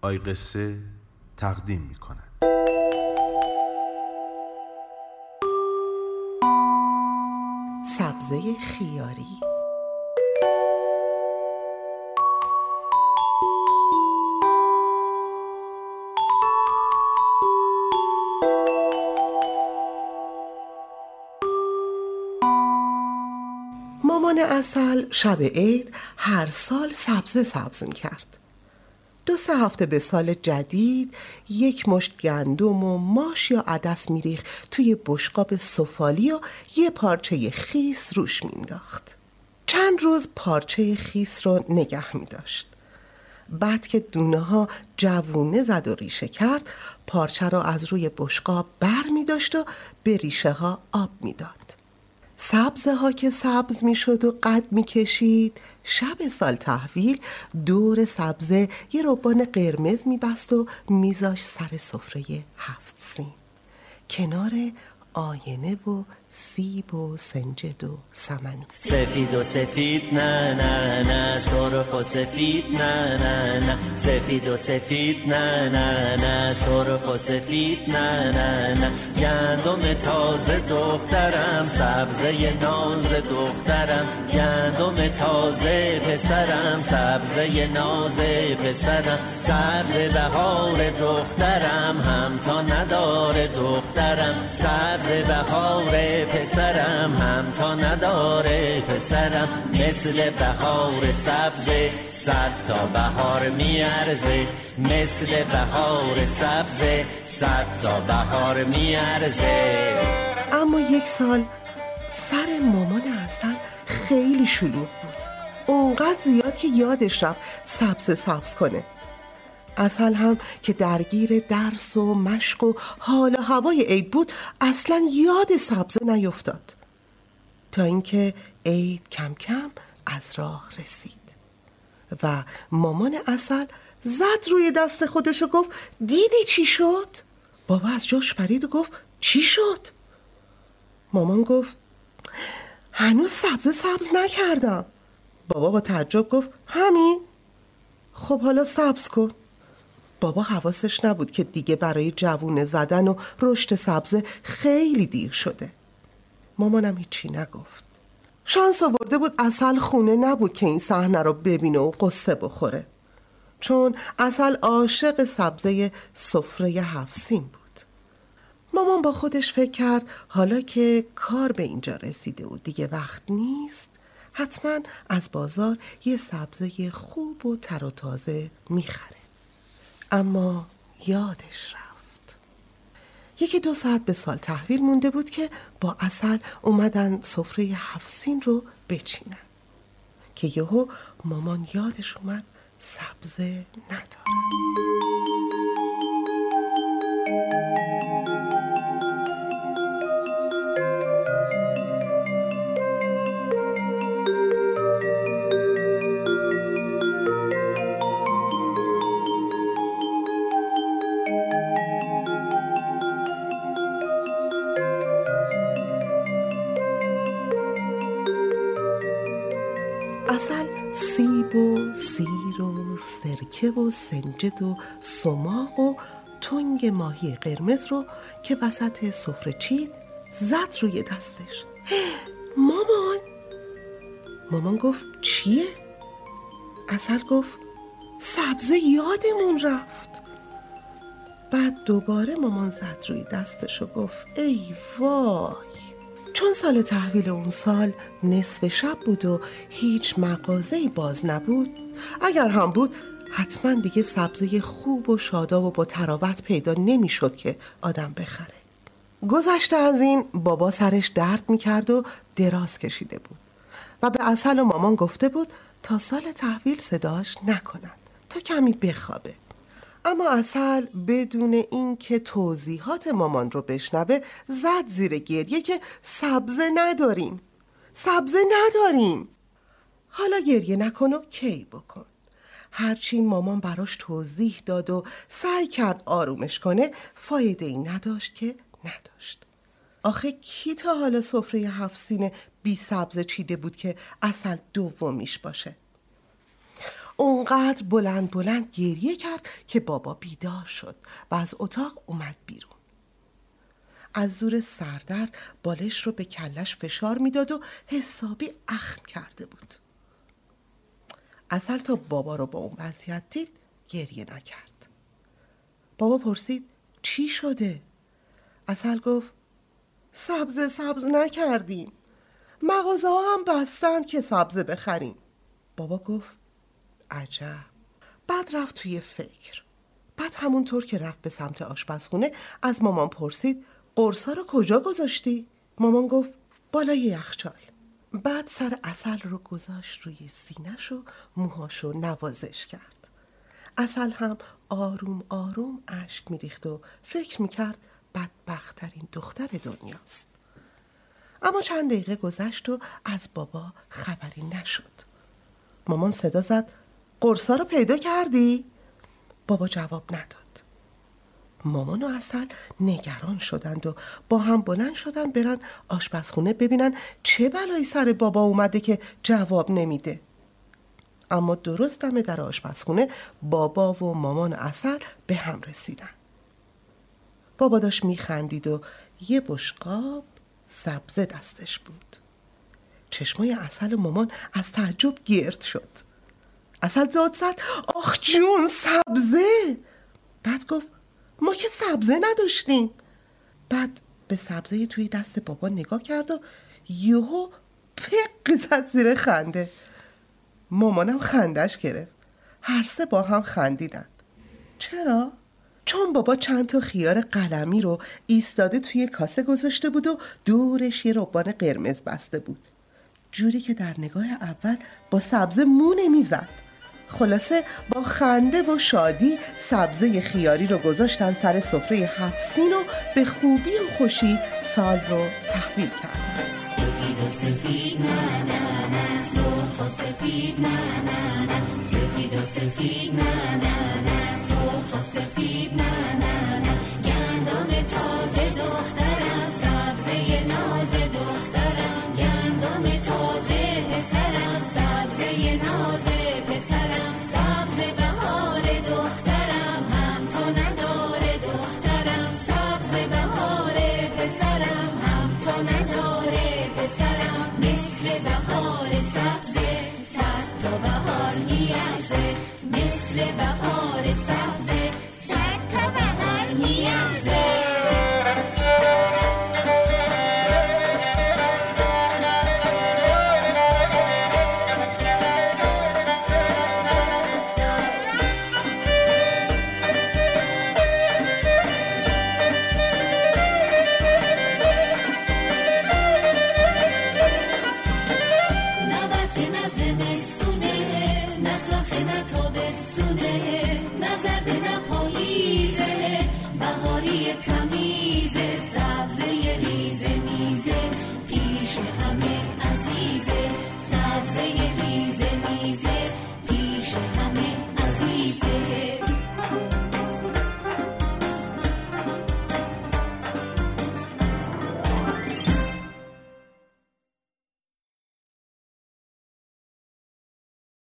آی قصه تقدیم می کند سبزه خیاری. مامان اصل شب عید هر سال سبزه سبز می کرد سه هفته به سال جدید یک مشت گندم و ماش یا عدس میریخ توی بشقاب سفالی و یه پارچه خیس روش مینداخت چند روز پارچه خیس رو نگه می داشت بعد که دونه ها جوونه زد و ریشه کرد پارچه رو از روی بشقاب بر می داشت و به ریشه ها آب می‌داد. سبزه ها که سبز می شد و قد می کشید شب سال تحویل دور سبزه یه روبان قرمز می بست و میذاش سر سفره هفت سین. کنار آینه و سیب و سنجد و سمنو سفید و سفید نه نه نه. سرخ و سفید نه نه نه. سفید و سفید نه نه نه. سرخ و سفید نه نه نه. گندم تازه دخترم سبزه ناز دخترم. گندم تازه پسرم سبزه ناز پسرم. سبز بهار دخترم هم تا نداره دخترم. سبز بهار پسرم هم تا نداره پسرم. مثل بهار سبز صد تا بهار میارزه. مثل بهار سبز صد تا بهار میارزه. اما یک سال سر مامان اصل خیلی شلوغ بود. اونقدر زیاد که یادش رفت سبز سبز کنه. اصل هم که درگیر درس و مشق و حال و هوای عید بود اصلا یاد سبزه نیفتاد تا اینکه عید کم کم از راه رسید و مامان اصل زد روی دست خودش و گفت دیدی چی شد؟ بابا از جاش پرید و گفت چی شد؟ مامان گفت هنوز سبزه سبز نکردم بابا با تعجب گفت همین؟ خب حالا سبز کن بابا حواسش نبود که دیگه برای جوونه زدن و رشد سبزه خیلی دیر شده. مامانم هیچی نگفت. شانس آورده بود اصل خونه نبود که این صحنه رو ببینه و قصه بخوره. چون اصل عاشق سبزه سفره هفسین بود. مامان با خودش فکر کرد حالا که کار به اینجا رسیده و دیگه وقت نیست حتما از بازار یه سبزه خوب و تر و تازه می‌خره. اما یادش رفت. یکی دو ساعت به سال تحویل مونده بود که با اصل اومدن سفره هفسین رو بچینن. که یهو مامان یادش اومد سبزه نداره. اصل سیب و سیر و سرکه و سنجد و سماق و تنگ ماهی قرمز رو که وسط سفره چید زد روی دستش. مامان! مامان گفت چیه؟ اصل گفت سبزه یادمون رفت. بعد دوباره مامان زد روی دستش و گفت ای وای! چون سال تحویل اون سال نصف شب بود و هیچ مغازه‌ای باز نبود. اگر هم بود حتما دیگه سبزه خوب و شاداب و با تراوت پیدا نمی‌شد که آدم بخره. گذشته از این بابا سرش درد می‌کرد و دراز کشیده بود و به اصل و مامان گفته بود تا سال تحویل صداش نکنن تا کمی بخوابه. اما اصل بدون اینکه توضیحات مامان رو بشنوه زد زیر گریه که سبزه نداریم. سبزه نداریم. حالا گریه نکن و کی بکن. هرچی مامان براش توضیح داد و سعی کرد آرومش کنه فایده ای نداشت که نداشت. آخه کی تا حالا سفره هفت سینه بی سبز چیده بود که اصل دومیش باشه؟ اونقدر بلند بلند گریه کرد که بابا بیدار شد و از اتاق اومد بیرون. از زور سردرد بالش رو به کلش فشار می‌داد و حسابی اخم کرده بود. اصل تا بابا رو با اون وضعیت دید گریه نکرد. بابا پرسید چی شده؟ اصل گفت سبز سبز نکردیم. مغازه ها هم بستند که سبزه بخریم. بابا گفت عجب. بعد رفت توی فکر. بعد همونطور که رفت به سمت آشپزخونه از مامان پرسید قرصا رو کجا گذاشتی؟ مامان گفت بالای یخچال بعد سر اصل رو گذاشت روی سینش و موهاش رو نوازش کرد. اصل هم آروم آروم اشک میریخت و فکر می‌کرد بدبختترین دختر دنیاست. اما چند دقیقه گذشت و از بابا خبری نشد. مامان صدا زد قرصا رو پیدا کردی؟ بابا جواب نداد. مامان و اصل نگران شدند و با هم بلند شدن برن آشپزخونه ببینن چه بلایی سر بابا اومده که جواب نمیده. اما درست دم در آشپزخونه بابا و مامان اصل به هم رسیدن. بابا داشت میخندید و یه بشقاب سبزه دستش بود. چشمای اصل مامان از تعجب گرد شد. اصل زاد زد آخ جون سبزه. بعد گفت ما که سبزه نداشتیم. بعد به سبزه توی دست بابا نگاه کرد و یهو پق زد زیر خنده. مامانم خندش گرفت. هر سه با هم خندیدن. چرا؟ چون بابا چند تا خیار قلمی رو ایستاده توی کاسه گذاشته بود و دورش یه ربان قرمز بسته بود. جوری که در نگاه اول با سبزه مو نمی‌زد. خلاصه با خنده و شادی سبزه خیاری رو گذاشتن سر سفره هفسین و به خوبی و خوشی سال رو تحویل کردن. سفید نه نه نه سرخ و سفید نه نه نه. سفید سفید و سفید نه نه نه. گندم تازه دخترم پسرم مثل بهار سبزه صد تا بهار میارزه. مثل بهار سبزه تمیز سبزه ریزه میزه پیش همه عزیزه سبزه ریزه میزه.